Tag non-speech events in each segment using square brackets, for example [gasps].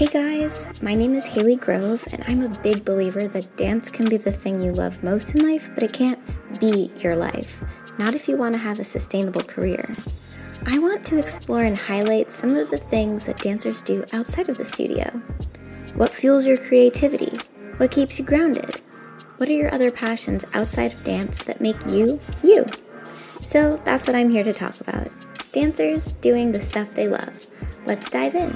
Hey guys, my name is Haley Grove, and I'm a big believer that dance can be the thing you love most in life, but it can't be your life. Not if you want to have a sustainable career. I want to explore and highlight some of the things that dancers do outside of the studio. What fuels your creativity? What keeps you grounded? What are your other passions outside of dance that make you you? So that's what I'm here to talk about. Dancers doing the stuff they love. Let's dive in.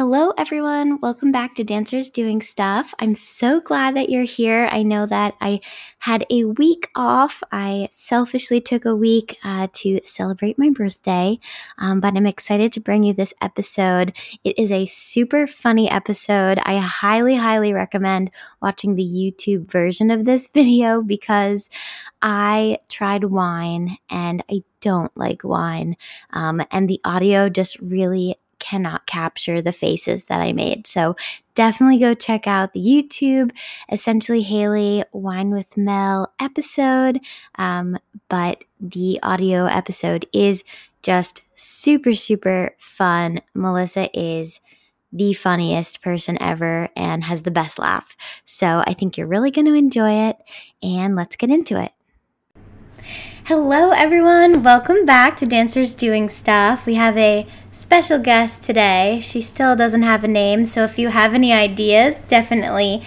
Hello, everyone. Welcome back to Dancers Doing Stuff. I'm so glad that you're here. I know that I had a week off. I selfishly took a week uh, to celebrate my birthday, um, but I'm excited to bring you this episode. It is a super funny episode. I highly, highly recommend watching the YouTube version of this [laughs] video because I tried wine and I don't like wine. Um, and the audio just really cannot capture the faces that I made. So definitely go check out the YouTube, essentially Haley Wine with Mel episode. Um, but the audio episode is just super, super fun. Melissa is the funniest person ever and has the best laugh. So I think you're really going to enjoy it. And let's get into it. Hello, everyone. Welcome back to Dancers Doing Stuff. We have a special guest today. She still doesn't have a name, so if you have any ideas, definitely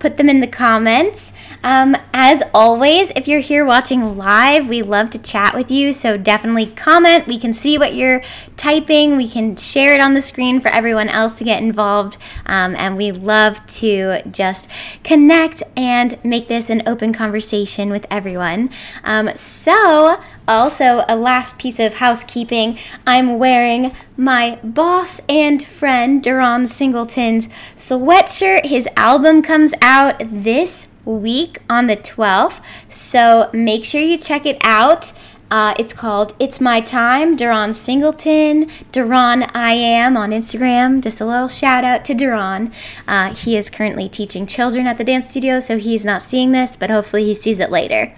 put them in the comments. Um, as always, if you're here watching live, we love to chat with you. So definitely comment. We can see what you're typing. We can share it on the screen for everyone else to get involved. Um, and we love to just connect and make this an open conversation with everyone. Um, so also, a last piece of housekeeping I'm wearing my boss and friend Duron Singleton's sweatshirt. His album comes out this week on the 12th, so make sure you check it out. Uh, it's called It's My Time, Duron Singleton, Duron I Am on Instagram. Just a little shout out to Duron. Uh, he is currently teaching children at the dance studio, so he's not seeing this, but hopefully he sees it later.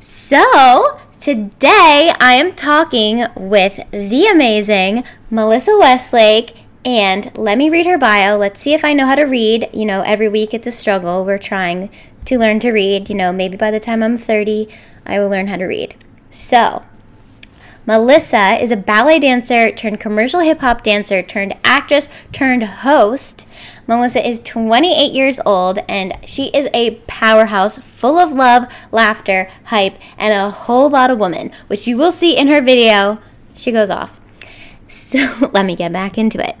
So, Today, I am talking with the amazing Melissa Westlake. And let me read her bio. Let's see if I know how to read. You know, every week it's a struggle. We're trying to learn to read. You know, maybe by the time I'm 30, I will learn how to read. So, Melissa is a ballet dancer turned commercial hip hop dancer turned actress turned host. Melissa is 28 years old and she is a powerhouse full of love, laughter, hype, and a whole lot of woman, which you will see in her video. She goes off. [laughs] So let me get back into it.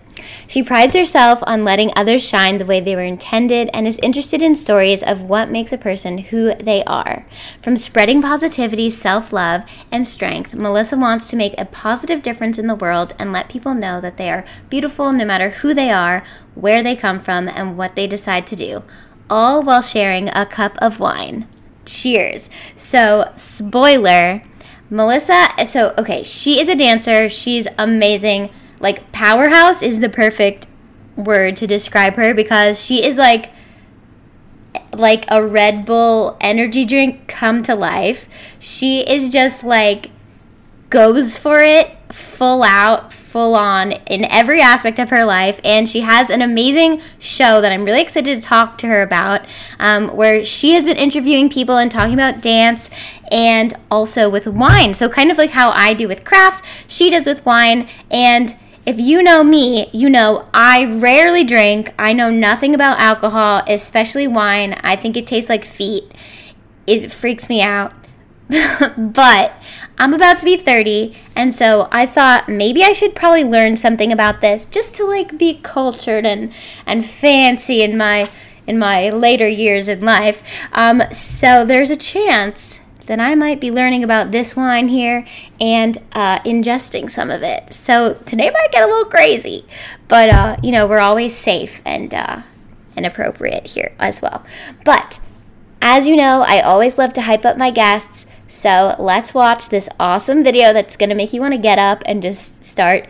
She prides herself on letting others shine the way they were intended and is interested in stories of what makes a person who they are. From spreading positivity, self love, and strength, Melissa wants to make a positive difference in the world and let people know that they are beautiful no matter who they are, where they come from, and what they decide to do, all while sharing a cup of wine. Cheers. So, spoiler. Melissa, so okay, she is a dancer. She's amazing like powerhouse is the perfect word to describe her because she is like like a Red Bull energy drink come to life. She is just like goes for it full out, full on in every aspect of her life. And she has an amazing show that I'm really excited to talk to her about, um, where she has been interviewing people and talking about dance and also with wine. So, kind of like how I do with crafts, she does with wine. And if you know me, you know I rarely drink. I know nothing about alcohol, especially wine. I think it tastes like feet. It freaks me out. [laughs] but I'm about to be 30, and so I thought maybe I should probably learn something about this just to like be cultured and and fancy in my in my later years in life. Um, so there's a chance then I might be learning about this wine here and uh, ingesting some of it. So today might get a little crazy, but uh, you know we're always safe and uh, and appropriate here as well. But as you know, I always love to hype up my guests. So let's watch this awesome video that's going to make you want to get up and just start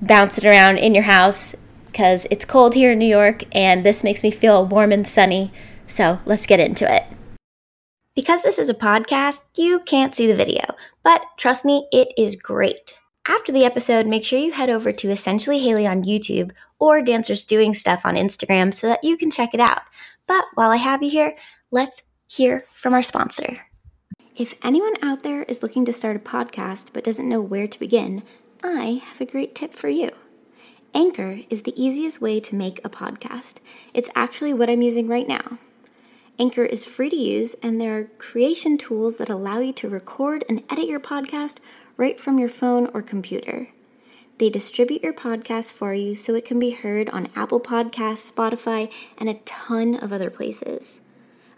bouncing around in your house because it's cold here in New York and this makes me feel warm and sunny. So let's get into it. Because this is a podcast, you can't see the video, but trust me, it is great. After the episode, make sure you head over to Essentially Haley on YouTube or Dancers Doing Stuff on Instagram so that you can check it out. But while I have you here, let's hear from our sponsor. If anyone out there is looking to start a podcast but doesn't know where to begin, I have a great tip for you. Anchor is the easiest way to make a podcast. It's actually what I'm using right now. Anchor is free to use, and there are creation tools that allow you to record and edit your podcast right from your phone or computer. They distribute your podcast for you so it can be heard on Apple Podcasts, Spotify, and a ton of other places.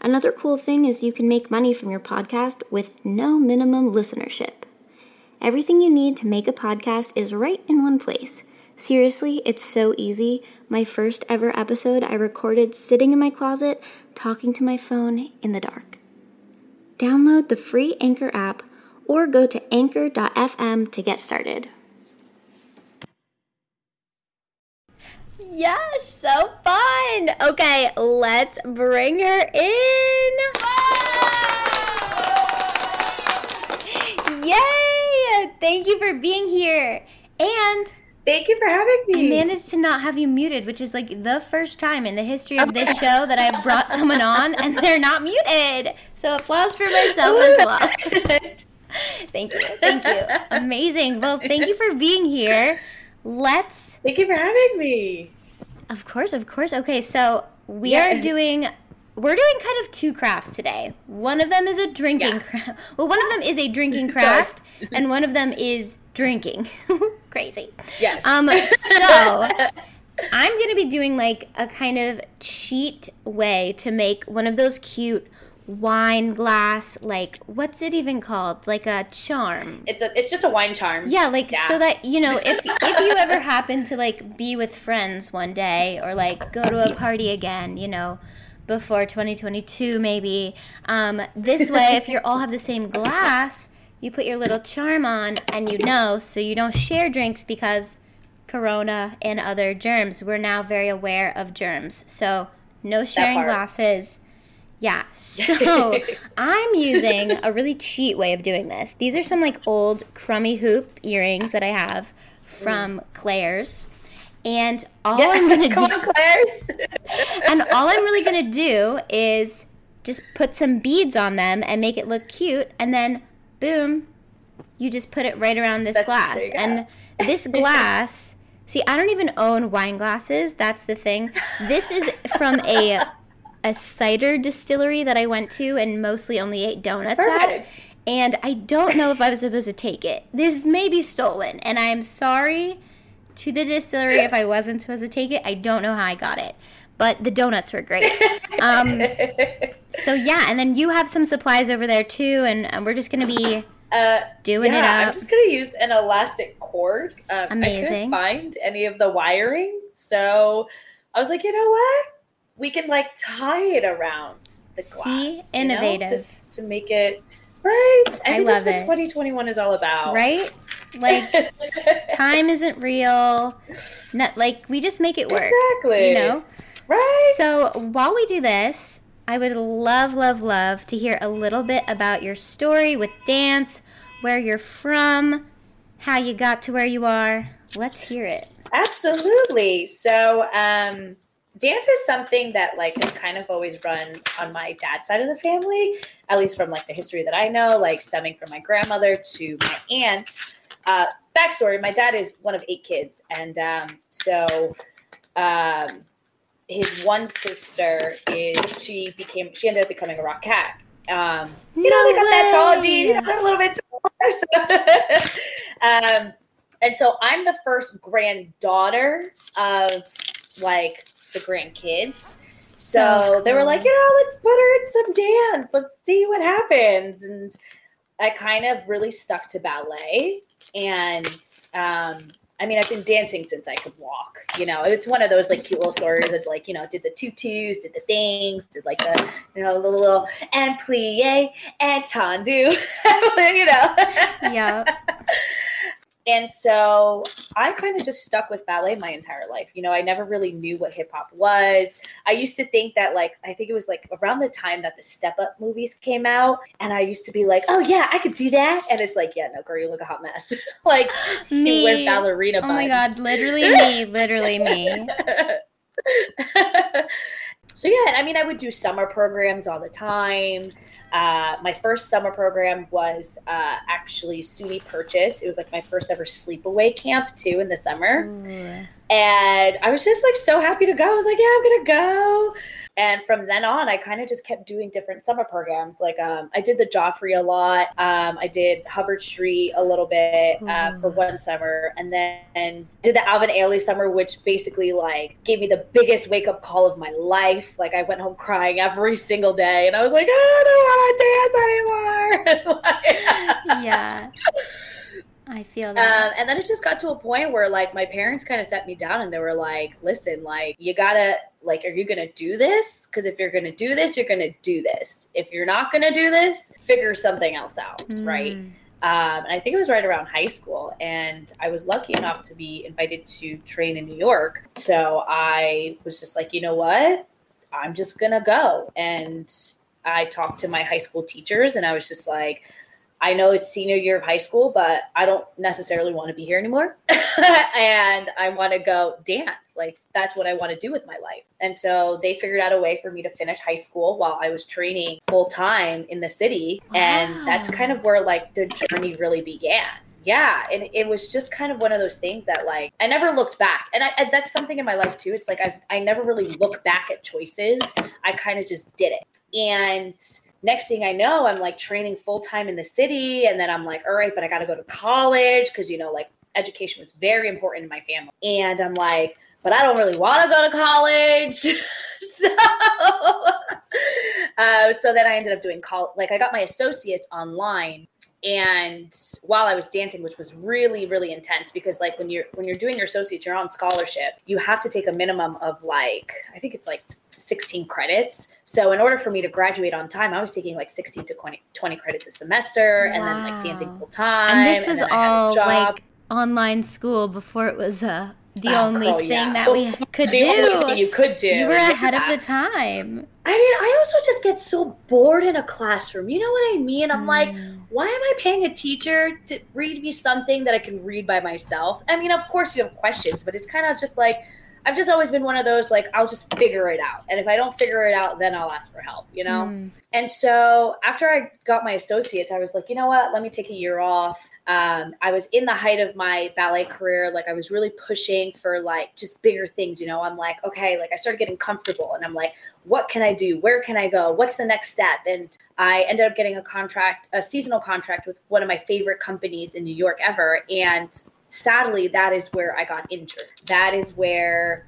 Another cool thing is you can make money from your podcast with no minimum listenership. Everything you need to make a podcast is right in one place. Seriously, it's so easy. My first ever episode I recorded sitting in my closet talking to my phone in the dark. Download the free Anchor app or go to anchor.fm to get started. Yes, so fun. Okay, let's bring her in. Yay! Thank you for being here. And Thank you for having me. I managed to not have you muted, which is like the first time in the history of this show that I've brought [laughs] someone on and they're not muted. So applause for myself as well. [laughs] thank you. Thank you. Amazing. Well, thank you for being here. Let's Thank you for having me. Of course, of course. Okay, so we yeah. are doing we're doing kind of two crafts today. One of them is a drinking yeah. craft. Well, one of them is a drinking [laughs] craft, and one of them is drinking. [laughs] Crazy. Yes. Um. [laughs] So. I'm going to be doing like a kind of cheat way to make one of those cute wine glass like what's it even called like a charm it's a it's just a wine charm yeah like yeah. so that you know if [laughs] if you ever happen to like be with friends one day or like go to a party again you know before 2022 maybe um, this way if you all have the same glass you put your little charm on and you know so you don't share drinks because corona and other germs. We're now very aware of germs. So no sharing glasses. Yeah. [laughs] So i'm using a really cheap way of doing this. These are some like old crummy hoop earrings that i have from claire's. And all yeah, I'm gonna [laughs] do, on, [laughs] and all I'm really gonna do is just put some beads on them and make it look cute, and then boom, you just put it right around this That's glass. And [laughs] this glass, see, I don't even own wine glasses. That's the thing. This is from a a cider distillery that I went to and mostly only ate donuts Perfect. at. And I don't know if I was supposed to take it. This may be stolen, and I am sorry to the distillery if I wasn't supposed to take it. I don't know how I got it, but the donuts were great. Um, [laughs] so yeah, and then you have some supplies over there too, and, and we're just gonna be uh, doing yeah, it up. I'm just gonna use an elastic cord. Um, Amazing. I couldn't find any of the wiring, so I was like, you know what? We can like tie it around the glass. See, innovative, know, just to make it right. I, I love that's what it. 2021 is all about, right? Like [laughs] time isn't real. Not, like we just make it work. Exactly. You know? Right. So while we do this, I would love, love, love to hear a little bit about your story with dance, where you're from, how you got to where you are. Let's hear it. Absolutely. So, um, dance is something that like has kind of always run on my dad's side of the family, at least from like the history that I know, like stemming from my grandmother to my aunt uh, backstory: My dad is one of eight kids, and um, so um, his one sister is she became she ended up becoming a Rockette. Um, you no know, they got way. that tall gene, yeah. they're a little bit taller. So [laughs] um, and so I'm the first granddaughter of like the grandkids. So, so they were like, you know, let's put her in some dance. Let's see what happens. And I kind of really stuck to ballet. And um, I mean, I've been dancing since I could walk. You know, it's one of those like cute little stories that like you know did the tutus, did the things, did like the you know the little and plie and tendu. [laughs] you know. Yeah. [laughs] And so I kind of just stuck with ballet my entire life. You know, I never really knew what hip hop was. I used to think that, like, I think it was like around the time that the Step Up movies came out. And I used to be like, oh, yeah, I could do that. And it's like, yeah, no, girl, you look a hot mess. [laughs] like, me. you wear ballerina Oh my God, literally [laughs] me, literally me. [laughs] so yeah, I mean, I would do summer programs all the time. Uh, my first summer program was uh, actually SUNY Purchase. It was like my first ever sleepaway camp too in the summer. Ooh. And I was just like so happy to go. I was like, yeah, I'm gonna go. And from then on, I kind of just kept doing different summer programs. Like um, I did the Joffrey a lot. Um, I did Hubbard Street a little bit uh, for one summer, and then did the Alvin Ailey summer, which basically like gave me the biggest wake up call of my life. Like I went home crying every single day, and I was like, I don't want to dance anymore. like, [laughs] yeah. [laughs] I feel that. Um, and then it just got to a point where like my parents kind of set me down and they were like, listen, like you gotta, like, are you gonna do this? Because if you're gonna do this, you're gonna do this. If you're not gonna do this, figure something else out, mm. right? Um, and I think it was right around high school. And I was lucky enough to be invited to train in New York. So I was just like, you know what? I'm just gonna go. And I talked to my high school teachers and I was just like, I know it's senior year of high school, but I don't necessarily want to be here anymore. [laughs] and I want to go dance. Like, that's what I want to do with my life. And so they figured out a way for me to finish high school while I was training full time in the city. Wow. And that's kind of where, like, the journey really began. Yeah. And it was just kind of one of those things that, like, I never looked back. And I, I, that's something in my life, too. It's like I, I never really look back at choices, I kind of just did it. And next thing I know, I'm like training full time in the city. And then I'm like, all right, but I got to go to college because, you know, like education was very important in my family. And I'm like, but I don't really want to go to college. [laughs] so, [laughs] uh, so then I ended up doing college. Like I got my associates online and while I was dancing, which was really, really intense because like when you're when you're doing your associates, you're on scholarship. You have to take a minimum of like I think it's like 16 credits. So in order for me to graduate on time, I was taking like 16 to 20, 20 credits a semester wow. and then like dancing full time. And this was and all like online school before it was uh, the oh, only girl, thing yeah. that we could the do. Only thing you could do. You were ahead yeah. of the time. I mean, I also just get so bored in a classroom. You know what I mean? I'm mm. like, why am I paying a teacher to read me something that I can read by myself? I mean, of course you have questions, but it's kind of just like I've just always been one of those like I'll just figure it out. And if I don't figure it out, then I'll ask for help, you know? Mm. And so after I got my associates, I was like, you know what? Let me take a year off. Um, I was in the height of my ballet career. Like I was really pushing for like just bigger things, you know? I'm like, okay, like I started getting comfortable and I'm like, what can I do? Where can I go? What's the next step? And I ended up getting a contract, a seasonal contract with one of my favorite companies in New York ever. And sadly that is where i got injured that is where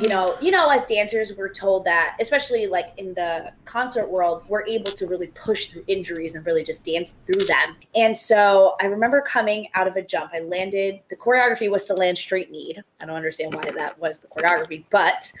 you know you know as dancers we're told that especially like in the concert world we're able to really push through injuries and really just dance through them and so i remember coming out of a jump i landed the choreography was to land straight knee i don't understand why that was the choreography but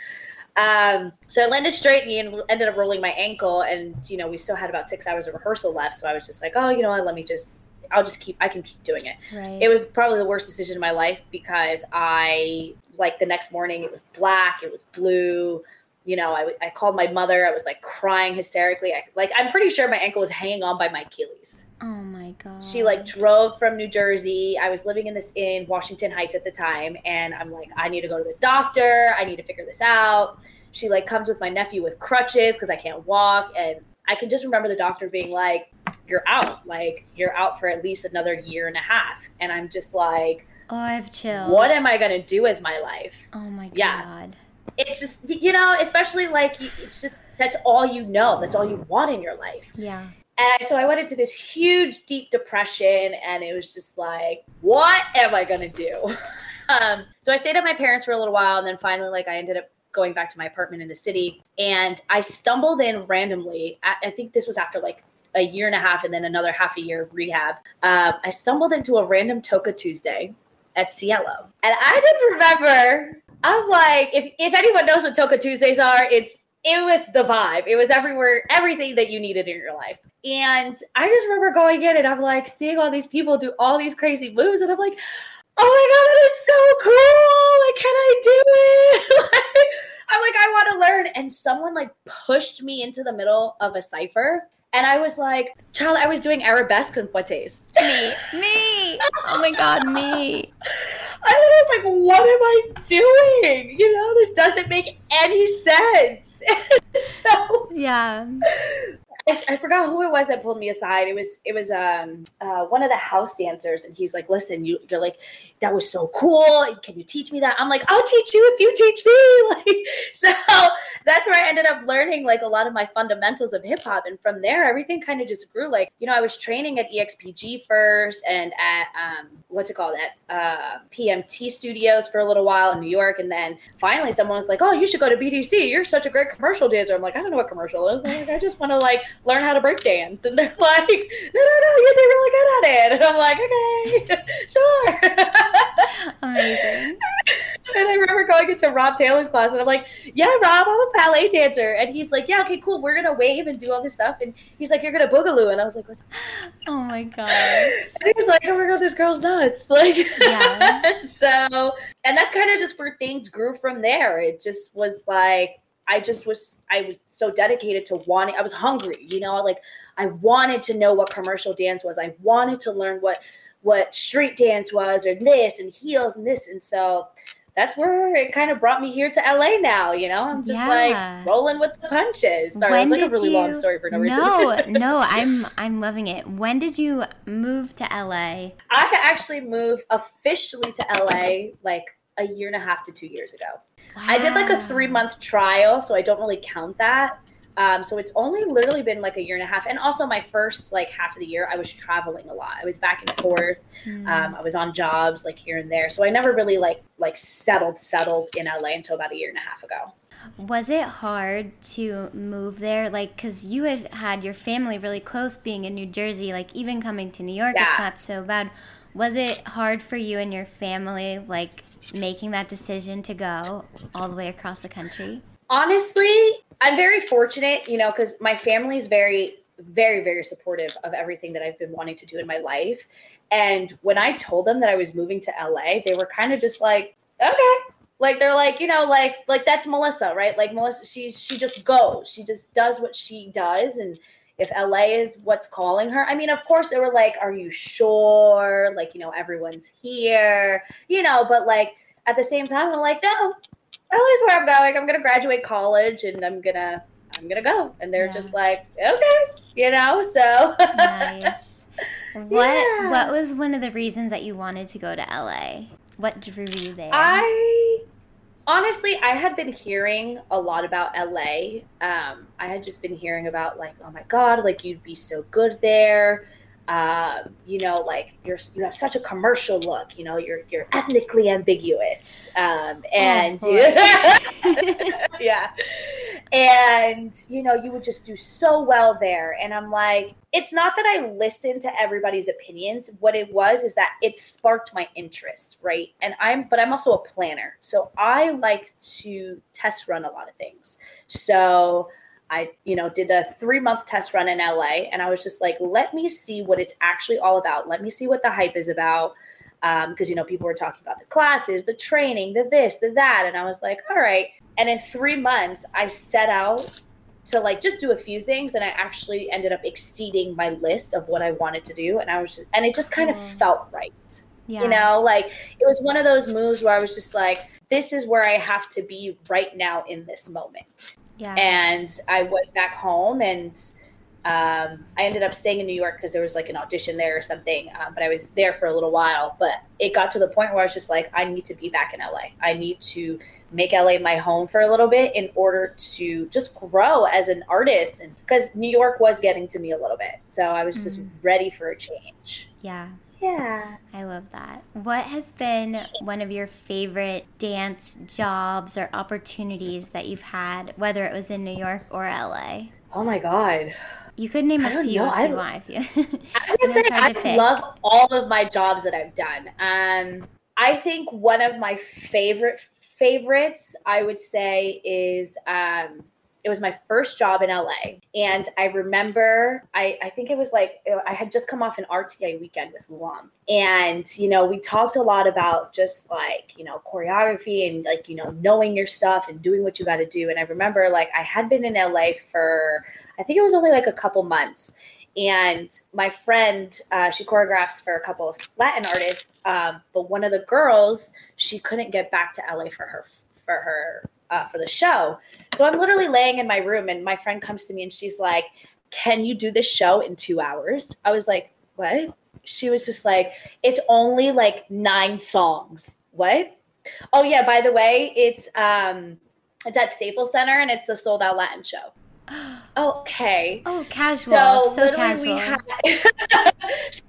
um, so I landed straight knee and ended up rolling my ankle, and you know we still had about six hours of rehearsal left. So I was just like, oh, you know what? Let me just I'll just keep I can keep doing it. Right. It was probably the worst decision of my life because I like the next morning it was black, it was blue. You know, I, I called my mother. I was like crying hysterically. I, like I'm pretty sure my ankle was hanging on by my Achilles. Oh my god. She like drove from New Jersey. I was living in this in Washington Heights at the time and I'm like I need to go to the doctor. I need to figure this out. She like comes with my nephew with crutches cuz I can't walk and I can just remember the doctor being like, "You're out. Like you're out for at least another year and a half." And I'm just like, "Oh, I have chills. What am I gonna do with my life?" Oh my god. Yeah. It's just you know, especially like it's just that's all you know. That's all you want in your life. Yeah. And I, so I went into this huge, deep depression, and it was just like, what am I gonna do? [laughs] um, so I stayed at my parents for a little while, and then finally, like, I ended up going back to my apartment in the city. And I stumbled in randomly. I think this was after like a year and a half and then another half a year of rehab. Uh, I stumbled into a random Toca Tuesday at Cielo. And I just remember, I'm like, if, if anyone knows what Toca Tuesdays are, it's it was the vibe. It was everywhere, everything that you needed in your life. And I just remember going in and I'm like seeing all these people do all these crazy moves. And I'm like, oh my god, that is so cool! Like, can I do it? [laughs] like, I'm like, I want to learn. And someone like pushed me into the middle of a cipher. And I was like, child, I was doing arabesques and poites. Me, me. Oh my god, me. [laughs] I was like, what am I doing? You know, this doesn't make any sense. [laughs] so yeah. I, I, forgot who it was that pulled me aside. It was it was um uh, one of the house dancers, and he's like, "Listen, you, you're like that was so cool. Can you teach me that?" I'm like, "I'll teach you if you teach me." [laughs] Like, so that's where I ended up learning like a lot of my fundamentals of hip hop, and from there, everything kind of just grew. Like, you know, I was training at EXPG first, and at um what's it called at uh, PMT Studios for a little while in New York, and then finally, someone was like, "Oh, you should go to BDC. You're such a great commercial dancer." I'm like, "I don't know what commercial is. Like, I just want to like." Learn how to break dance. And they're [laughs] like, no, no, no, you'd be really good at it. And I'm like, okay, [laughs] sure. [laughs] Amazing. And I remember going into Rob Taylor's class and I'm like, yeah, Rob, I'm a ballet dancer. And he's like, yeah, okay, cool. We're going to wave and do all this stuff. And he's like, you're going to boogaloo. And I was like, What's oh my God. And he was like, oh my God, this girl's nuts. Like, yeah. so, and that's kind of just where things grew from there. It just was like, I just was I was so dedicated to wanting I was hungry, you know, like I wanted to know what commercial dance was. I wanted to learn what what street dance was or this and heels and this and so that's where it kind of brought me here to LA now, you know. I'm just yeah. like rolling with the punches. Sorry, when like a really you... long story for no reason. No, [laughs] no, I'm I'm loving it. When did you move to LA? I actually moved officially to LA like a year and a half to two years ago. Wow. I did like a three month trial, so I don't really count that. Um, so it's only literally been like a year and a half. And also my first like half of the year, I was traveling a lot. I was back and forth. Mm. Um, I was on jobs like here and there. So I never really like like settled settled in LA until about a year and a half ago. Was it hard to move there? Like, because you had had your family really close being in New Jersey, like, even coming to New York, yeah. it's not so bad. Was it hard for you and your family, like, making that decision to go all the way across the country? Honestly, I'm very fortunate, you know, because my family is very, very, very supportive of everything that I've been wanting to do in my life. And when I told them that I was moving to LA, they were kind of just like, okay. Like they're like, you know, like like that's Melissa, right? Like Melissa, she she just goes. She just does what she does and if LA is what's calling her. I mean, of course, they were like, Are you sure? Like, you know, everyone's here, you know, but like at the same time, I'm like, No, LA's where I'm going. I'm going to graduate college and I'm going to. I'm gonna go, and they're yeah. just like, okay, you know. So nice. [laughs] What yeah. What was one of the reasons that you wanted to go to LA? What drew you there? I honestly, I had been hearing a lot about LA. Um, I had just been hearing about like, oh my god, like you'd be so good there. Uh, you know, like you're you have such a commercial look. You know, you're you're ethnically ambiguous, um, and oh, [laughs] yeah, and you know, you would just do so well there. And I'm like, it's not that I listened to everybody's opinions. What it was is that it sparked my interest, right? And I'm, but I'm also a planner, so I like to test run a lot of things. So I, you know, did a three month test run in LA and I was just like, let me see what it's actually all about. Let me see what the hype is about. Um, because you know, people were talking about the classes, the training, the this, the that. And I was like, all right. And in three months, I set out to like just do a few things and I actually ended up exceeding my list of what I wanted to do. And I was just and it just kind of felt right. Yeah. You know, like it was one of those moves where I was just like, this is where I have to be right now in this moment. Yeah. And I went back home and um, I ended up staying in New York because there was like an audition there or something. Um, but I was there for a little while. But it got to the point where I was just like, I need to be back in LA. I need to make LA my home for a little bit in order to just grow as an artist. And because New York was getting to me a little bit. So I was just mm. ready for a change. Yeah. Yeah. I love that. What has been one of your favorite dance jobs or opportunities that you've had, whether it was in New York or LA? Oh my God. You could name a few know. if you want. If you, [laughs] I was gonna say I love all of my jobs that I've done. Um, I think one of my favorite favorites I would say is um, it was my first job in LA. And I remember, I, I think it was like, I had just come off an RTA weekend with Luam. And, you know, we talked a lot about just like, you know, choreography and like, you know, knowing your stuff and doing what you got to do. And I remember like I had been in LA for, I think it was only like a couple months. And my friend, uh, she choreographs for a couple of Latin artists, um, but one of the girls, she couldn't get back to LA for her for her uh, for the show. So I'm literally laying in my room, and my friend comes to me and she's like, "Can you do this show in two hours?" I was like, "What?" She was just like, "It's only like nine songs." What? Oh yeah, by the way, it's um, it's at Staples Center and it's the sold out Latin show. [gasps] okay. Oh, casual. So, so casual. we had [laughs]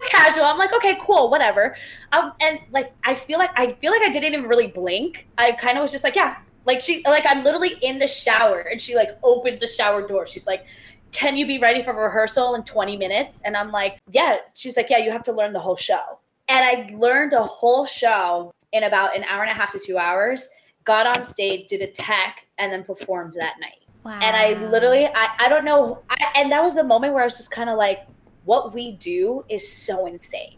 casual. I'm like, okay, cool, whatever. Um, and like, I feel like I feel like I didn't even really blink. I kind of was just like, yeah, like she, like I'm literally in the shower, and she like opens the shower door. She's like, "Can you be ready for rehearsal in 20 minutes?" And I'm like, "Yeah." She's like, "Yeah, you have to learn the whole show." And I learned a whole show in about an hour and a half to two hours. Got on stage, did a tech, and then performed that night. Wow. And I literally, I, I don't know. I, and that was the moment where I was just kind of like, what we do is so insane.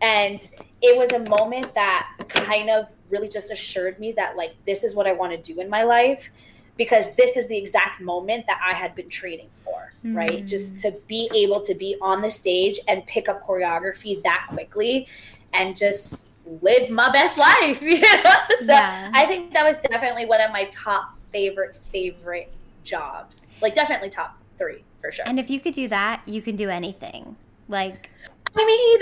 And it was a moment that kind of really just assured me that, like, this is what I want to do in my life because this is the exact moment that I had been training for, mm. right? Just to be able to be on the stage and pick up choreography that quickly and just live my best life. [laughs] You know? so yeah. I think that was definitely one of my top favorite, favorite jobs. Like definitely top three for sure. And if you could do that, you can do anything. Like I mean,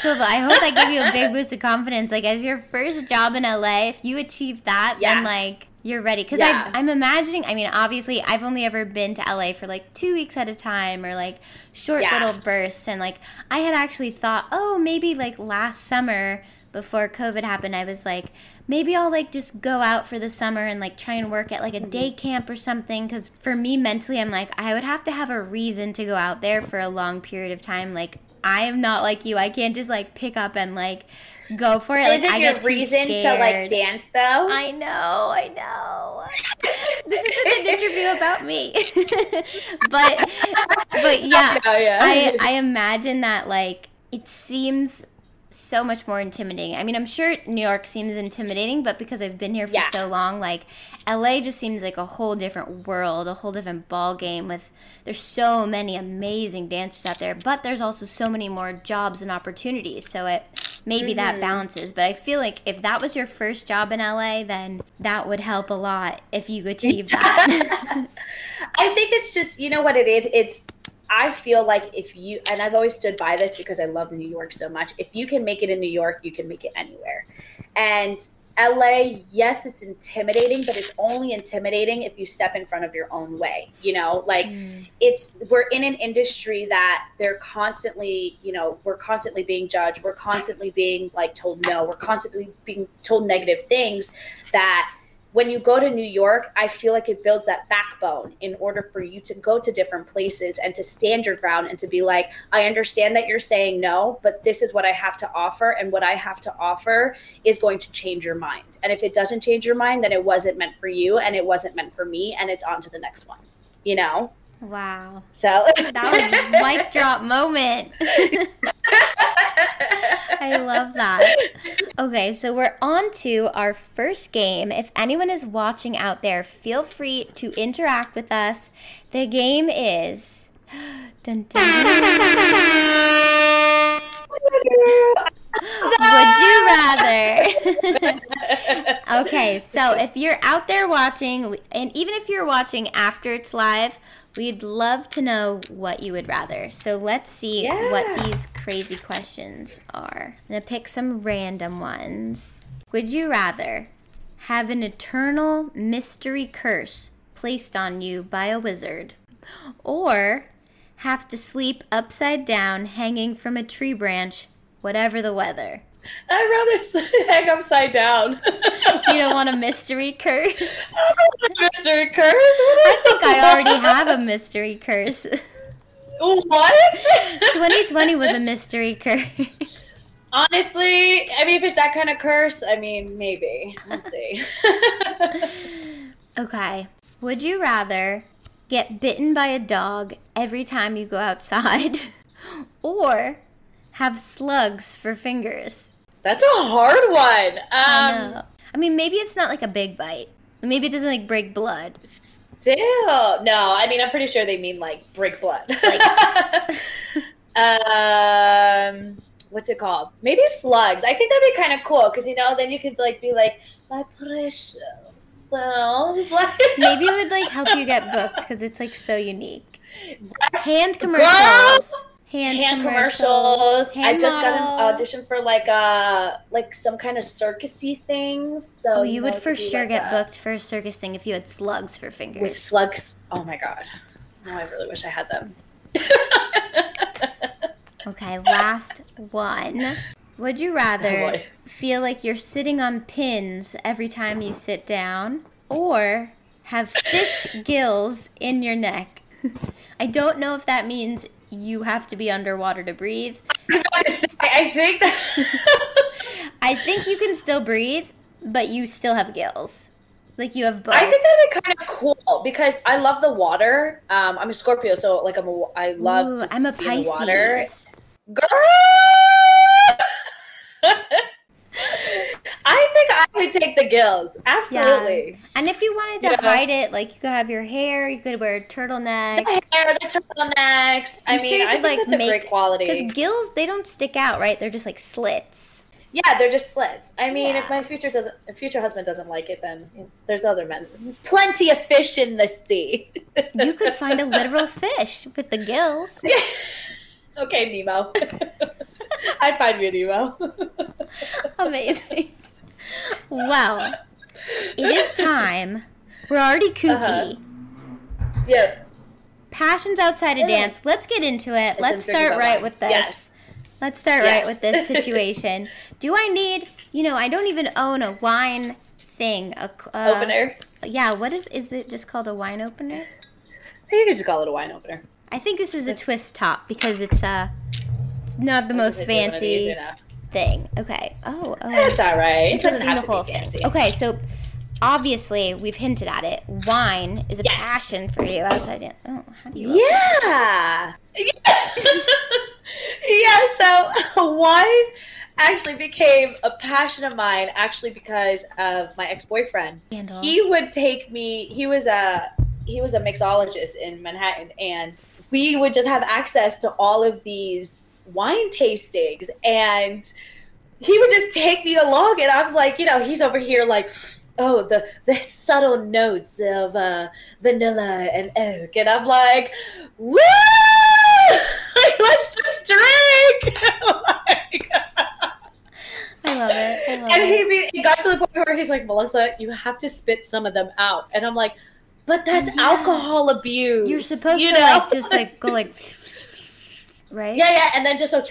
[laughs] so I hope that gave you a big boost of confidence. Like as your first job in LA, if you achieve that, yeah. then like you're ready. Because yeah. I'm imagining. I mean, obviously, I've only ever been to LA for like two weeks at a time, or like short yeah. little bursts. And like I had actually thought, oh, maybe like last summer before COVID happened, I was like, maybe I'll like just go out for the summer and like try and work at like a day mm-hmm. camp or something. Cause for me mentally, I'm like, I would have to have a reason to go out there for a long period of time. Like, I am not like you. I can't just like pick up and like go for it. Is like, your reason to like dance though? I know, I know. [laughs] this isn't an interview about me, [laughs] but but [laughs] yeah, oh, yeah. I I imagine that like it seems so much more intimidating. I mean, I'm sure New York seems intimidating, but because I've been here for yeah. so long, like LA just seems like a whole different world, a whole different ball game with there's so many amazing dancers out there, but there's also so many more jobs and opportunities. So it maybe mm-hmm. that balances, but I feel like if that was your first job in LA, then that would help a lot if you achieve that. [laughs] I think it's just, you know what it is? It's I feel like if you, and I've always stood by this because I love New York so much, if you can make it in New York, you can make it anywhere. And LA, yes, it's intimidating, but it's only intimidating if you step in front of your own way. You know, like mm. it's, we're in an industry that they're constantly, you know, we're constantly being judged. We're constantly being like told no. We're constantly being told negative things that, when you go to New York, I feel like it builds that backbone in order for you to go to different places and to stand your ground and to be like, I understand that you're saying no, but this is what I have to offer. And what I have to offer is going to change your mind. And if it doesn't change your mind, then it wasn't meant for you and it wasn't meant for me. And it's on to the next one, you know? Wow. So that was a mic drop moment. [laughs] I love that. Okay, so we're on to our first game. If anyone is watching out there, feel free to interact with us. The game is [gasps] dun, dun. Would you rather? [laughs] okay, so if you're out there watching, and even if you're watching after it's live, We'd love to know what you would rather. So let's see yeah. what these crazy questions are. I'm going to pick some random ones. Would you rather have an eternal mystery curse placed on you by a wizard or have to sleep upside down hanging from a tree branch, whatever the weather? I'd rather [laughs] hang upside down. you don't want a mystery curse? [laughs] a mystery curse? I think I already have a mystery curse. What? 2020 was a mystery curse. Honestly, I mean, if it's that kind of curse, I mean, maybe. Let's see. [laughs] okay. Would you rather get bitten by a dog every time you go outside, or have slugs for fingers? That's a hard one. Um, I know. I mean, maybe it's not like a big bite. Maybe it doesn't like break blood. Still, no. I mean, I'm pretty sure they mean like break blood. Like, [laughs] [laughs] um, what's it called? Maybe slugs. I think that'd be kind of cool because you know, then you could like be like my precious. Well, [laughs] maybe it would like help you get booked because it's like so unique. Hand commercials. Girls! Hand, hand commercials. commercials. hand I just got an audition for like uh like some kind of circusy thing. So Oh, you know, would for sure like get a- booked for a circus thing if you had slugs for fingers. with slugs. Oh my god! No, I really wish I had them. [laughs] Okay, last one. Would you Oh, rather boy. feel like you're sitting on pins every time you sit down or have fish gills in your neck? [laughs] I don't know if that means you have to be underwater to breathe. [laughs] I think that. [laughs] I think you can still breathe, but you still have gills. Like you have both. I think that'd be kind of cool because I love the water. Um, I'm a Scorpio, so like I'm a, I love Ooh, to I'm a in water. Pisces. Girl, [laughs] I think I would take the gills. Absolutely. And if you wanted to Yeah. hide it, like you could have your hair, you could wear a turtleneck. The hair, the turtlenecks. I I'm sure mean, you I could, think like, that's a make- great quality. Because gills, they don't stick out, right? They're just like slits. Yeah, they're just slits. I mean, if my future doesn't, future husband doesn't like it, then there's other men. Plenty of fish in the sea. You could [laughs] find a literal fish with the gills. [laughs] okay, Nemo. [laughs] I'd find you a Nemo. Amazing. Well, it is time. We're already kooky. Uh-huh. yeah. Passions outside of dance. Let's get into it. Yes, Let's start right wine. with this. Yes. Let's start Yes. right with this situation. [laughs] Do I need, you know, I don't even own a wine thing. A, uh, Opener. Yeah, what is, is it just called a wine opener? I think you could just call it a wine opener. I think this is a twist top because it's uh it's not the most This is one of these, fancy. Thing. Okay. Oh, oh. It's all right. It doesn't have to whole be thing. fancy. Okay, so obviously we've hinted at it. Wine is a Yes. passion for you outside. Dan- oh, how do you? Yeah. [laughs] yeah, so [laughs] wine actually became a passion of mine actually because of my ex-boyfriend. Scandal. He would take me he was a he was a mixologist in Manhattan and we would just have access to all of these wine tastings and he would just take me along and I'm like, you know, he's over here like oh the the subtle notes of uh vanilla and oak and i'm like woo [laughs] like, let's just drink Like, [laughs] I love it. I love and he, be, he got to the point where he's like melissa you have to spit some of them out and i'm like but that's Yeah. alcohol abuse You're supposed you to know? like just like go like right? yeah yeah and then just like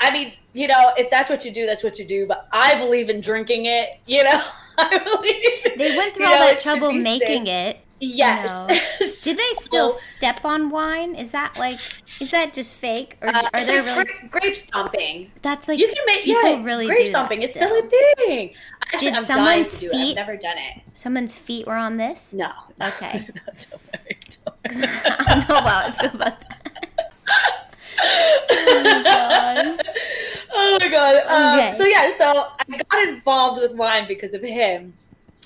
i mean you know if that's what you do that's what you do but i believe in drinking it you know [laughs] i believe They went through all know, that trouble making safe. it. yes know. [laughs] Do they still Well- step on wine? Is that like is that just fake or Uh, are there like really grape, stomping. that's like you can make people yeah, really grape stomping. It's still. still a thing. Actually, Did I'm someone's it. I've feet- never done it. someone's feet were on this? No. Okay. Not [laughs] don't worry, don't I don't know how I feel about that. Oh oh my god. Um, Okay. So yeah, so I got involved with wine because of him.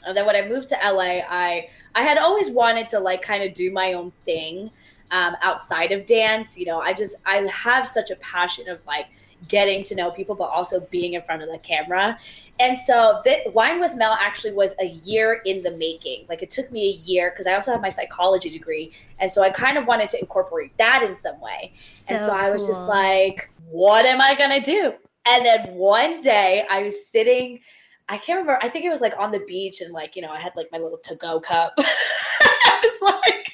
And then when I moved to LA, I I had always wanted to like kind of do my own thing um, outside of dance. You know, I just I have such a passion of like getting to know people, but also being in front of the camera. And so, the, Wine with Mel actually was a year in the making. Like it took me a year because I also have my psychology degree, and so I kind of wanted to incorporate that in some way. and so I was just like, what am I gonna do? And then one day I was sitting, I can't remember, I think it was like on the beach and like, you know, I had like my little to-go cup. [laughs] I was like,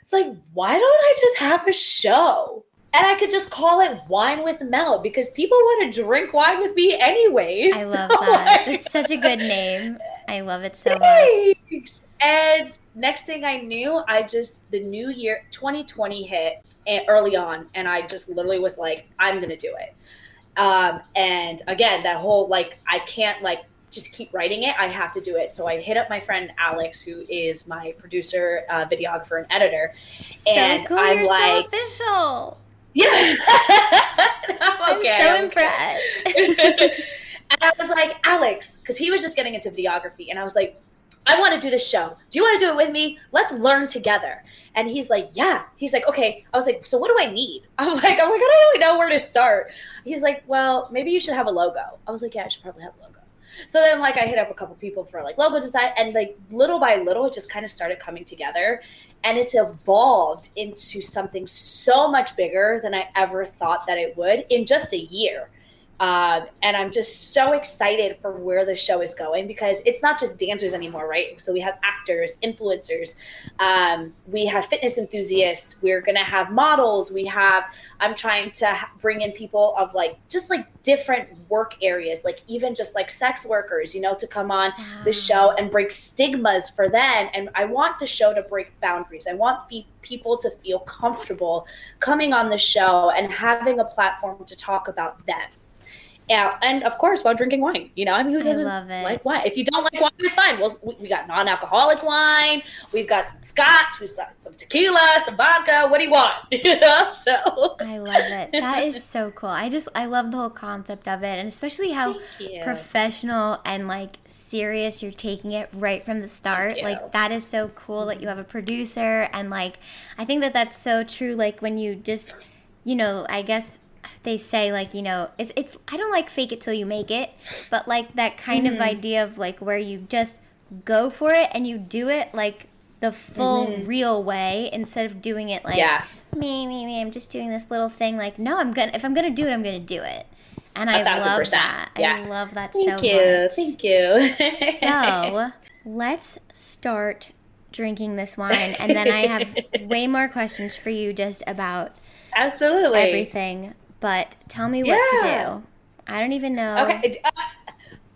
it's like, why don't I just have a show? And I could just call it Wine with Mel because people want to drink wine with me anyways. I love [laughs] So, that. like- It's such a good name. I love it so much. And next thing I knew, I just the new year 2020 hit early on, and I just literally was like, I'm gonna do it. Um, and again, that whole like I can't like just keep writing it. I have to do it. So I hit up my friend Alex, who is my producer, uh, videographer, and editor. So and cool. I'm You're like, so official. Yeah. [laughs] I'm okay, so okay. impressed. [laughs] and I was like, Alex, because he was just getting into videography. And I was like, I want to do this show. Do you want to do it with me? Let's learn together. And he's like, Yeah. He's like, Okay. I was like, So what do I need? [laughs] I'm like, oh I'm like, I don't really know where to start. He's like, Well, maybe you should have a logo. I was like, Yeah, I should probably have a logo. So then, like, I hit up a couple people for like logo design, and like little by little, it just kind of started coming together, and it's evolved into something so much bigger than I ever thought that it would in just a year. Um, and I'm just so excited for where the show is going because it's not just dancers anymore, right? So we have actors, influencers, um, we have fitness enthusiasts, we're gonna have models. We have. I'm trying to bring in people of like just like different work areas, like even just like sex workers, you know, to come on the show and break stigmas for them. And I want the show to break boundaries. I want fe- people to feel comfortable coming on the show and having a platform to talk about them. Yeah, and of course, while drinking wine. You know, I mean, who doesn't love it. like wine? If you don't like wine, it's fine. Well, we, we got non-alcoholic wine. We've got some scotch. We've got some tequila, some vodka. What do you want? [laughs] You know, so I love it. That is so cool. I just I love the whole concept of it, and especially how professional and like serious you're taking it right from the start. Like that is so cool that you have a producer, and like I think that that's so true. Like when you just, you know, I guess they say like you know it's it's I don't like fake it till you make it, but like that kind Mm-hmm. of idea of like where you just go for it and you do it like the full real way instead of doing it like Mm-hmm. Yeah. me, me, me. I'm just doing this little thing. Like, no, I'm gonna. If I'm gonna do it, I'm gonna do it. And I love percent. that. I love that Thank so you. much. Thank you. So [laughs] let's start drinking this wine, and then I have [laughs] way more questions for you just about absolutely everything. But tell me what to do. I don't even know. Okay. uh,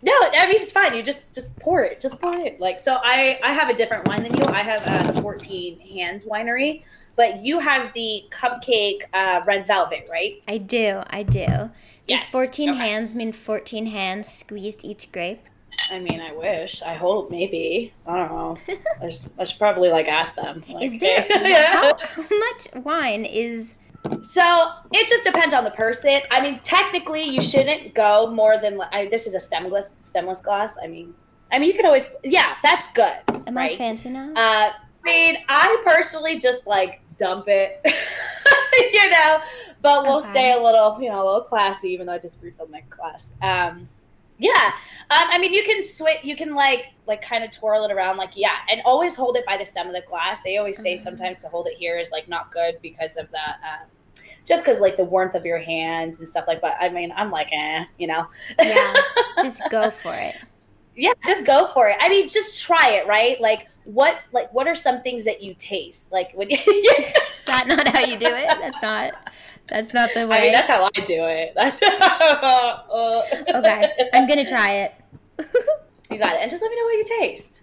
no, I mean it's fine. You just just pour it. Just pour it. Like so, I I have a different wine than you. I have uh, the 14 Hands Winery, but you have the cupcake uh, red velvet, right? I do. I do. Does 14 Okay. hands mean 14 hands squeezed each grape? I mean, I wish. I hope. Maybe. I don't know. [laughs] I should, I should probably like ask them. Like, Is there [laughs] yeah. how, how much wine is So it just depends on the person. I mean, technically, you shouldn't go more than. I, this is a stemless stemless glass. I mean, I mean, you can always. Yeah, that's good. am right? I fancy now? Uh, I mean, I personally just like dump it, [laughs] you know, but we'll Okay. stay a little, you know, a little classy, even though I just refilled my glass. Um, yeah, um, I mean, you can switch, you can like, like kind of twirl it around, like yeah, and always hold it by the stem of the glass. They always say Mhm. sometimes to hold it here is like not good because of the. Um, just because like the warmth of your hands and stuff like that. I mean, I'm like, eh, you know. yeah, just go [laughs] for it. yeah just go for it i mean just try it right like what like what are some things that you taste like when you [laughs] Is that not how you do it? That's [laughs] not. That's not the way. i mean that's how i do it [laughs] that's okay, I'm gonna try it. you got it and just let me know what you taste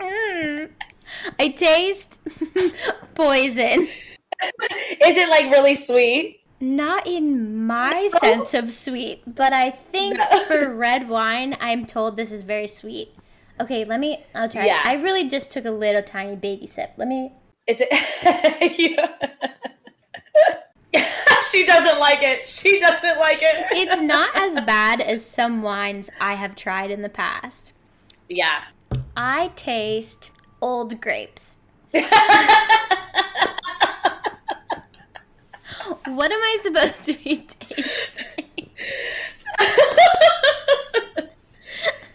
Mm. I taste poison. is it like really sweet Not in my sense of sweet, but I think No. for red wine, I'm told this is very sweet. Okay, let me. I'll try. Yeah. I really just took a little tiny baby sip. Let me. it's [laughs] [laughs] she doesn't like it she doesn't like it It's not as [laughs] bad as some wines I have tried in the past. yeah I taste old grapes. What am I supposed to be tasting?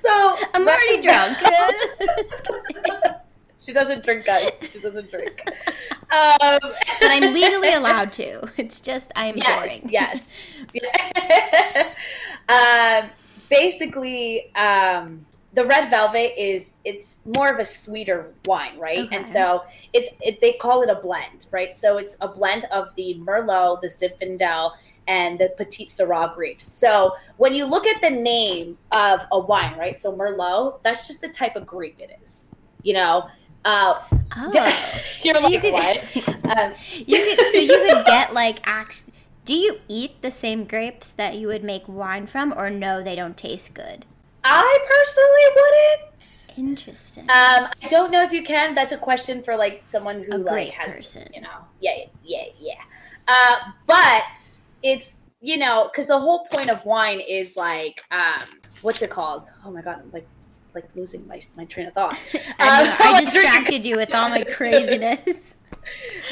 So I'm already drunk. [laughs] she doesn't drink guys she doesn't drink um but I'm legally [laughs] allowed to. It's just I'm yes, boring. yes. [laughs] um, basically, um, the red velvet is it's more of a sweeter wine, right? Okay. And so it's it, they call it a blend, right? So it's a blend of the Merlot, the Zinfandel, and the Petite Sirah grapes. So when you look at the name of a wine, right? So Merlot, that's just the type of grape it is. You know, uh, Oh. [laughs] you're So like [laughs] you could- what? Um, You could so you could [laughs] get like act. Do you eat the same grapes that you would make wine from, or no? They don't taste good. I personally wouldn't. Interesting. Um, I don't know if you can. That's a question for like someone who A like has, person. you know, yeah, yeah, yeah. Uh, but it's you know because the whole point of wine is like, um, what's it called? Oh my god, I'm like like losing my my train of thought. [laughs] I, Um, I [laughs] distracted you with all my [laughs] craziness.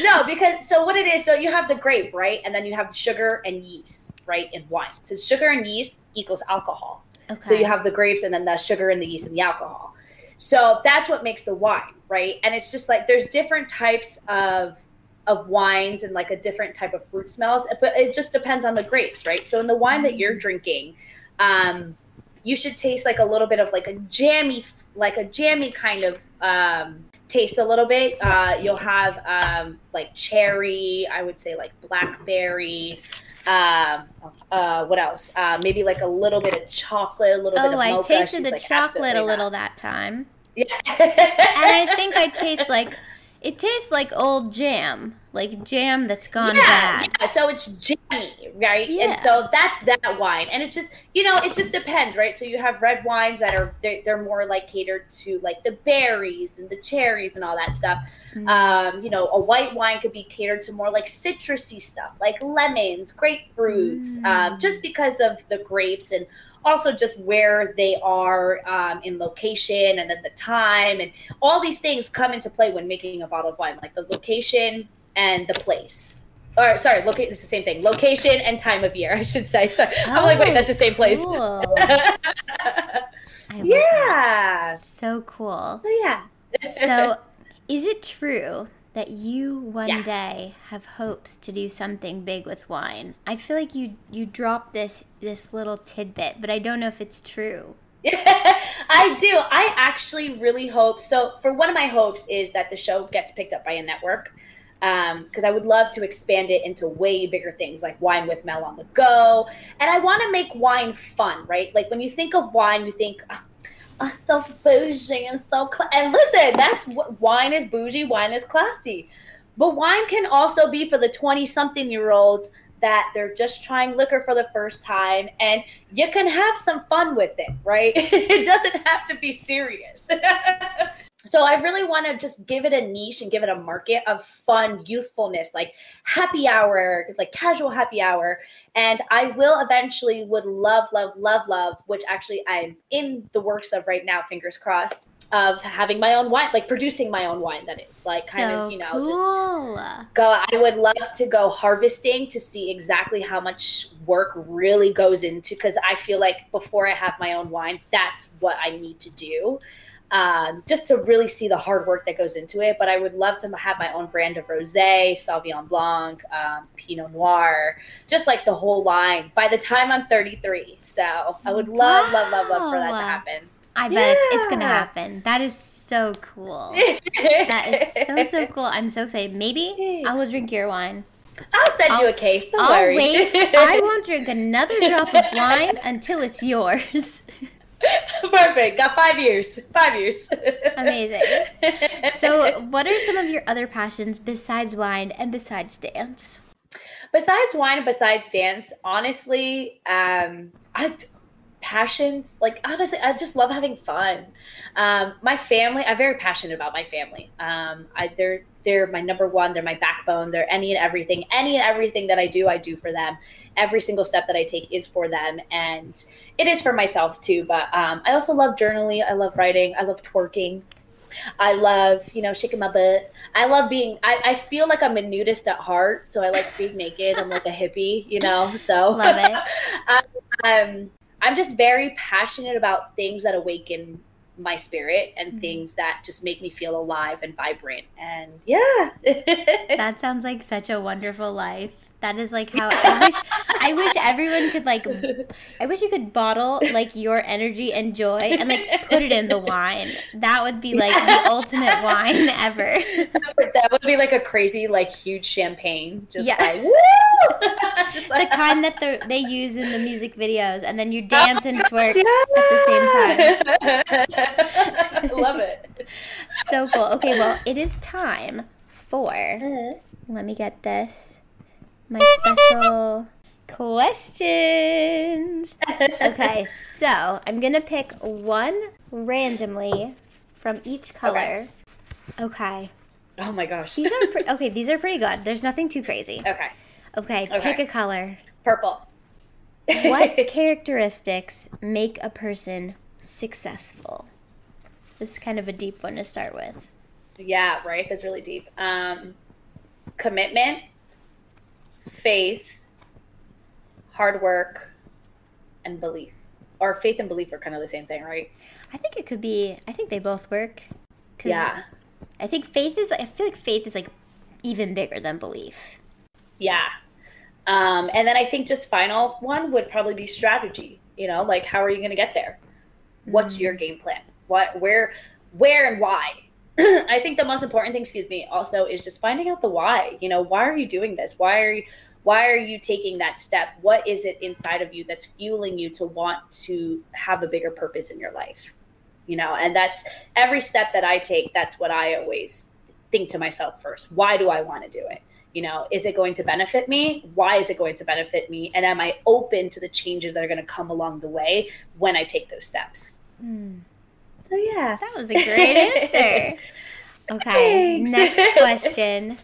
No, because so what it is, so you have the grape, right? And then you have sugar and yeast, right, in wine. So sugar and yeast equals alcohol. Okay. So you have the grapes and then the sugar and the yeast and the alcohol. So that's what makes the wine, right? And it's just like there's different types of of wines and like a different type of fruit smells, but it just depends on the grapes, right? So in the wine that you're drinking, um, you should taste like a little bit of like a jammy, like a jammy kind of um, taste a little bit. Uh, you'll have um, like cherry, I would say like blackberry. Um, uh, what else? Uh, maybe like a little bit of chocolate, a little bit Oh, of I mocha. tasted She's the like, chocolate a not. little that time. Yeah. [laughs] And I think I taste like it tastes like old jam, like jam that's gone yeah, bad. yeah, so it's jammy, right? Yeah. And so that's that wine. And it just, you know, it just depends, right? So you have red wines that are they're, they're more like catered to like the berries and the cherries and all that stuff. Mm. Um, you know, a white wine could be catered to more like citrusy stuff, like lemons, grapefruits, Mm. um, just because of the grapes and also just where they are um, in location and then the time and all these things come into play when making a bottle of wine, like the location and the place. Or sorry, loca- it's the same thing. Location and time of year, [laughs] I should say. Sorry, I'm like, wait, Oh, that's the same place. Cool. [laughs] I love that. yeah. So cool. So yeah. So, is it true that you one Yeah. day have hopes to do something big with wine? I feel like you you dropped this this little tidbit, but I don't know if it's true. [laughs] I do. I actually really hope. So, for one of my hopes is that the show gets picked up by a network. Um, because I would love to expand it into way bigger things like wine with Mel on the go. And I want to make wine fun, right? Like when you think of wine, you think, oh, so bougie and so. Cl-. And listen, that's what wine is bougie, wine is classy. But wine can also be for the 20 something year olds that they're just trying liquor for the first time and you can have some fun with it, right? [laughs] it doesn't have to be serious. [laughs] so I really want to just give it a niche and give it a market of fun youthfulness, like happy hour, like casual happy hour. And I will eventually would love, love, love, love, which actually I'm in the works of right now, fingers crossed, of having my own wine, like producing my own wine that is like kind so of, you know, just go i would love to go harvesting to see exactly how much work really goes into because i feel like before i have my own wine that's what i need to do um, just to really see the hard work that goes into it but i would love to have my own brand of rosé sauvignon blanc um, pinot noir just like the whole line by the time i'm 33 so i would love love love love for that to happen I bet it's, it's gonna happen. That is so cool. That is so so [laughs] cool. I'm so excited. Maybe I will drink your wine. i'll send you I'll- a case don't I'll worry wait. I won't drink another drop of wine [laughs] until it's yours. [laughs] [laughs] Perfect. Got five years. Five years. [laughs] Amazing. So, what are some of your other passions besides wine and besides dance? besides wine and besides dance, honestly, um, I passions like honestly, I just love having fun. Um, my family, I'm very passionate about my family. Um, I they're they're my number one. They're my backbone. They're any and everything. Any and everything that I do, I do for them. Every single step that I take is for them, and it is for myself too. But um, I also love journaling. I love writing. I love twerking. I love, you know, shaking my butt. I love being. I, I feel like I'm a nudist at heart, so I like being naked. I'm like a hippie, you know. So Love it. [laughs] um, I'm just very passionate about things that awaken my spirit and Mhm. things that just make me feel alive and vibrant. And yeah, [laughs] That sounds like such a wonderful life. That is like how I wish [laughs] I wish everyone could like I wish you could bottle like your energy and joy and like put it in the wine. That would be like the ultimate wine [laughs] ever. that would be like a crazy, like huge champagne, just Yeah. like woo, [laughs] the kind that the, they use in the music videos and then you dance and twerk at the same time. I love it. So cool. Okay, well, it is time for Mm-hmm. let me get this. My special questions. okay, [laughs] so I'm gonna pick one randomly from each color. Okay. Oh my gosh. These are [laughs] pre- okay. These are pretty good. There's nothing too crazy. Okay. Okay, Okay. pick a color. Purple. What [laughs] characteristics make a person successful? This is kind of a deep one to start with. Yeah, right. That's really deep. Um, commitment, faith, hard work, and belief. Or faith and belief are kind of the same thing, right? I think it could be. I think they both work. Yeah. I think faith is. I feel like faith is like even bigger than belief. Yeah. Um, and then I think just final one would probably be strategy. You know, like how are you going to get there? What's your game plan? What, where, where, and why? [clears throat] I think the most important thing, excuse me, also is just finding out the why. You know, why are you doing this? Why are you, why are you taking that step? What is it inside of you that's fueling you to want to have a bigger purpose in your life? You know, and that's every step that I take. That's what I always think to myself first. Why do I want to do it? You know, is it going to benefit me? Why is it going to benefit me? And am I open to the changes that are going to come along the way when I take those steps? Hmm. So yeah. That was a great answer. [laughs] Okay, Thanks. next [laughs] question.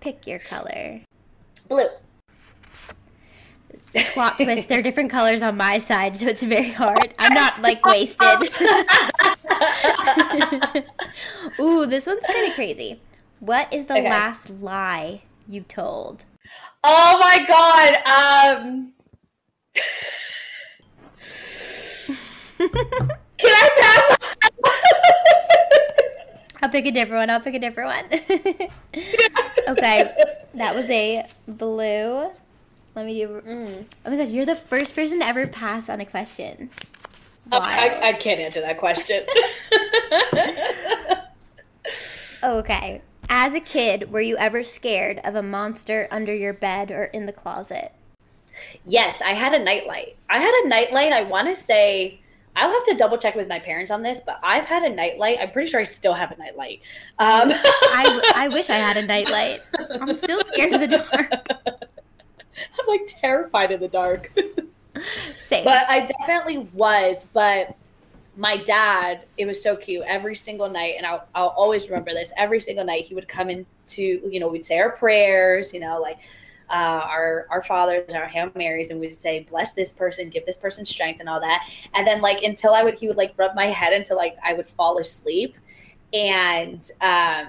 Pick your color. Blue. Plot twist, they're different colors on my side, so it's very hard. I'm not like wasted. [laughs] Ooh, this one's kind of crazy. What is the Okay. last lie you told? Oh my god. Um Can I pass? [laughs] I'll pick a different one. I'll pick a different one. [laughs] okay, that was a blue. Let me do. Mm. Oh my god, you're the first person to ever pass on a question. Oh, I, I can't answer that question. [laughs] Okay. As a kid, were you ever scared of a monster under your bed or in the closet? yes, I had a nightlight. I had a nightlight. I want to say I'll have to double check with my parents on this, but I've had a nightlight. I'm pretty sure I still have a nightlight. Um, I, I [laughs] wish I had a nightlight. I'm still scared of the dark. I'm like terrified in the dark. Same. but I definitely was. But my dad, it was so cute. Every single night, and I'll, I'll always remember this. Every single night, he would come in to you know, we'd say our prayers, you know, like uh, our our fathers, our hail marys, and we'd say, bless this person, give this person strength, and all that. And then like until I would, he would like rub my head until like I would fall asleep, and um,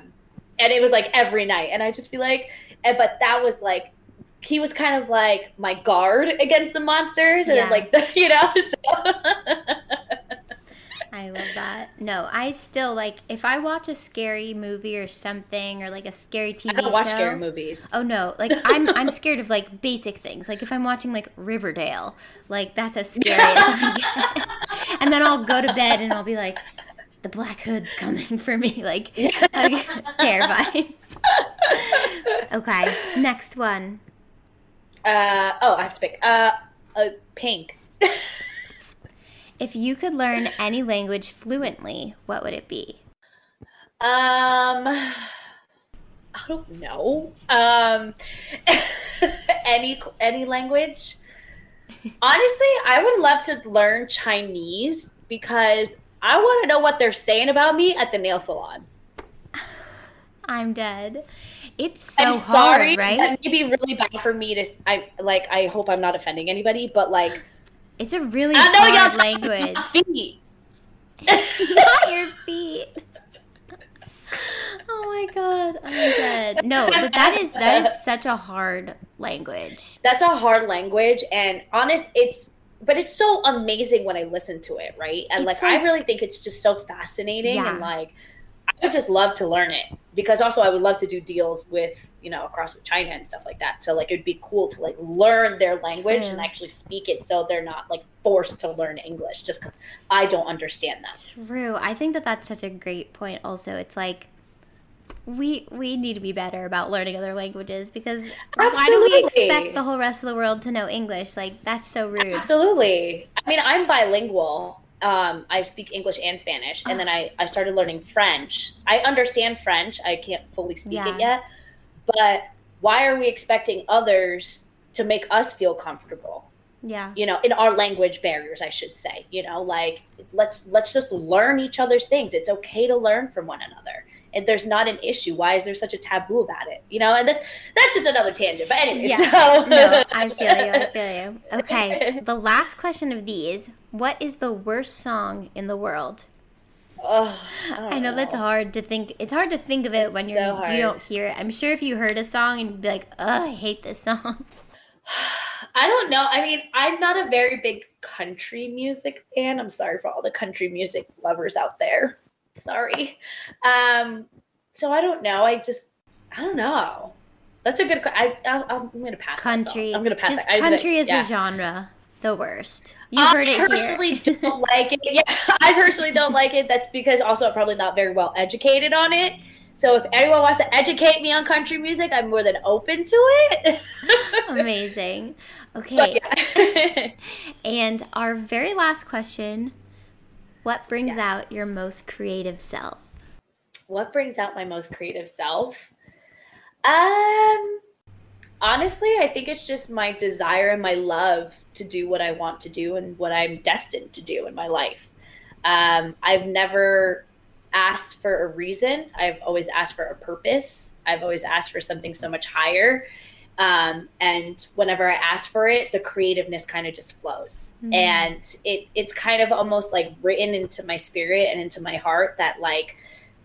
and it was like every night, and I'd just be like, and, but that was like he was kind of like my guard against the monsters and Yeah. like the, [laughs] you know so [laughs] I love that. No, I still like if I watch a scary movie or something or like a scary TV I don't watch show. scary movies. Oh no, like I'm I'm scared of like basic things. Like if I'm watching like Riverdale, like that's as scary as I get. [laughs] And then I'll go to bed and I'll be like, the Black Hood's coming for me. [laughs] Like, like terrified. okay, next one. Uh, oh, I have to pick. Uh, uh pink. [laughs] If you could learn any language fluently, what would it be? Um, I don't know. Um, [laughs] any any language. Honestly, I would love to learn Chinese because I want to know what they're saying about me at the nail salon. [laughs] I'm dead. It's so I'm hard, sorry. right? That may be really bad for me to. I like. I hope I'm not offending anybody, but like, It's a really I know hard language. feet. [laughs] Not your feet. Oh my god, I'm dead. No, but that is that is such a hard language. That's a hard language, and honest, it's. But it's so amazing when I listen to it, right? And It's like, I really think it's just so fascinating, Yeah. and like, I would just love to learn it because also I would love to do deals with you know across with China and stuff like that. So like, it'd be cool to like learn their language and actually speak it, so they're not like forced to learn English just because I don't understand them. True. I think that that's such a great point. Also, it's like we we need to be better about learning other languages because why do we expect the whole rest of the world to know English? Like that's so rude. Absolutely. I mean, I'm bilingual. Um, I speak English and Spanish, and then I, I started learning French. I understand French. I can't fully speak Yeah. it yet. But why are we expecting others to make us feel comfortable yeah you know in our language barriers i should say you know like let's let's just learn each other's things it's okay to learn from one another and there's not an issue why is there such a taboo about it you know and that's that's just another tangent but anyway yeah. so no i feel you [laughs] i feel you okay the last question of these what is the worst song in the world Oh, I, I know, know, that's hard to think. It's hard to think of it It's when you're so you don't hear it. I'm sure if you heard a song and you'd be like, "Oh, I hate this song." [laughs] I don't know. I mean, I'm not a very big country music fan. I'm sorry for all the country music lovers out there. Sorry. Um, so I don't know. I just, I don't know. That's a good. I, I I'm gonna pass. Country. I'm gonna pass. Just. Country is yeah. a genre. The worst. You I heard it i personally here. don't [laughs] like it. Yeah, [laughs] I personally don't like it. That's because also I'm probably not very well educated on it. So if anyone wants to educate me on country music, I'm more than open to it. [laughs] Amazing. Okay. Yeah. And our very last question: What brings Yeah. out your most creative self? what brings out my most creative self? Um honestly, I think it's just my desire and my love to do what I want to do and what I'm destined to do in my life. Um, I've never asked for a reason. I've always asked for a purpose. I've always asked for something so much higher. Um, and whenever I ask for it, the creativeness kind of just flows. Mhm. And it it's kind of almost like written into my spirit and into my heart that like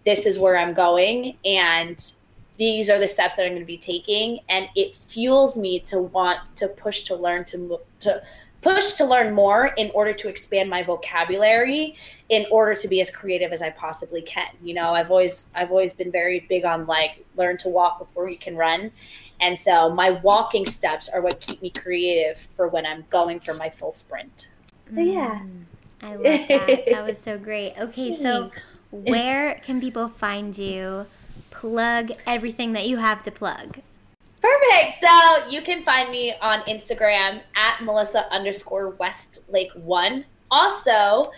this is where I'm going and these are the steps that I'm going to be taking and it fuels me to want to push to learn to to push to learn more in order to expand my vocabulary in order to be as creative as I possibly can. You know, I've always I've always been very big on like learn to walk before you can run. And so my walking steps are what keep me creative for when I'm going for my full sprint. So, yeah. Mm, I love that. that was so great. Okay, so where can people find you? Plug everything that you have to plug. Perfect. So you can find me on Instagram at Melissa underscore Westlake one. Also,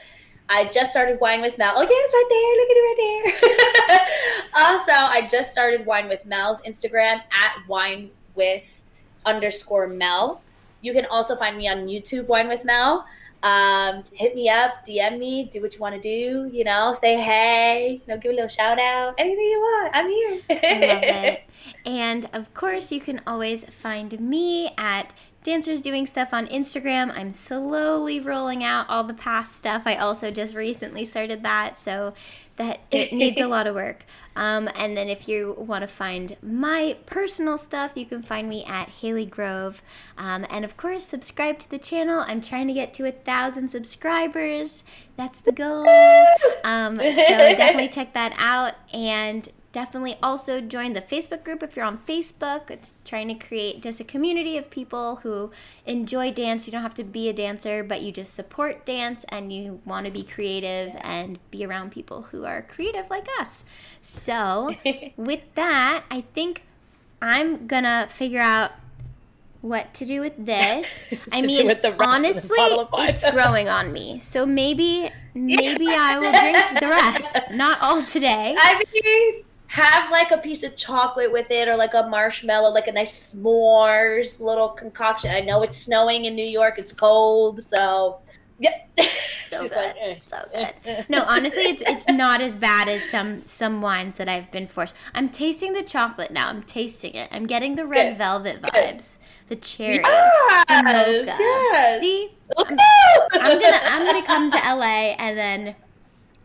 I just started Wine with Mel. Oh, yes, right there. Look at it right there. [laughs] also, I just started Wine with Mel's Instagram at Wine with underscore Mel. You can also find me on YouTube, Wine with Mel. Um, hit me up, DM me, do what you want to do. You know, say hey, you know, give a little shout out, anything you want. I'm here. I love it. [laughs] And of course, you can always find me at Dancers Doing Stuff on Instagram. I'm slowly rolling out all the past stuff. I also just recently started that, so that it [laughs] needs a lot of work. Um, and then if you want to find my personal stuff, you can find me at Haley Grove. Um, and of course, subscribe to the channel. I'm trying to get to a thousand subscribers. That's the goal. [laughs] Um, so definitely check that out and definitely also join the Facebook group if you're on Facebook. It's trying to create just a community of people who enjoy dance. You don't have to be a dancer, but you just support dance and you want to be creative and be around people who are creative like us. So, [laughs] with that, I think I'm gonna figure out what to do with this. [laughs] I mean, with the rest of the honestly, bottle of wine. it's growing on me. So maybe, [laughs] maybe I will drink the rest. Not all today. I mean, have like a piece of chocolate with it, or like a marshmallow, like a nice s'mores little concoction. I know it's snowing in New York; it's cold, so yeah. [laughs] So She's good. like, eh. So good. No, honestly, it's it's [laughs] not as bad as some some wines that I've been forced. I'm tasting the chocolate now. I'm tasting it. I'm getting the red Good. velvet vibes, the cherry, the Yes, mocha. yes. See, Woohoo! I'm gonna I'm gonna come to LA and then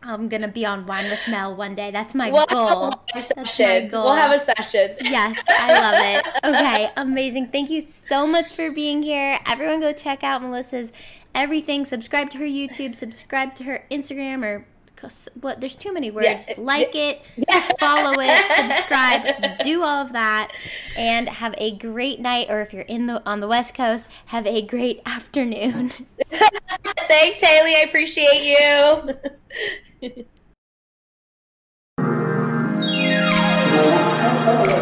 I'm gonna be on Wine with Mel one day. That's my We'll goal. a my goal. We'll have a session. Yes, I love it. Okay, amazing. Thank you so much for being here. Everyone go check out Melissa's everything. Subscribe to her YouTube, subscribe to her Instagram or what there's too many words. Yeah. Like it, follow it, [laughs] subscribe, do all of that and have a great night or if you're in the on the West Coast, have a great afternoon. [laughs] Thanks, Haley. I appreciate you. [laughs] Thank. [laughs]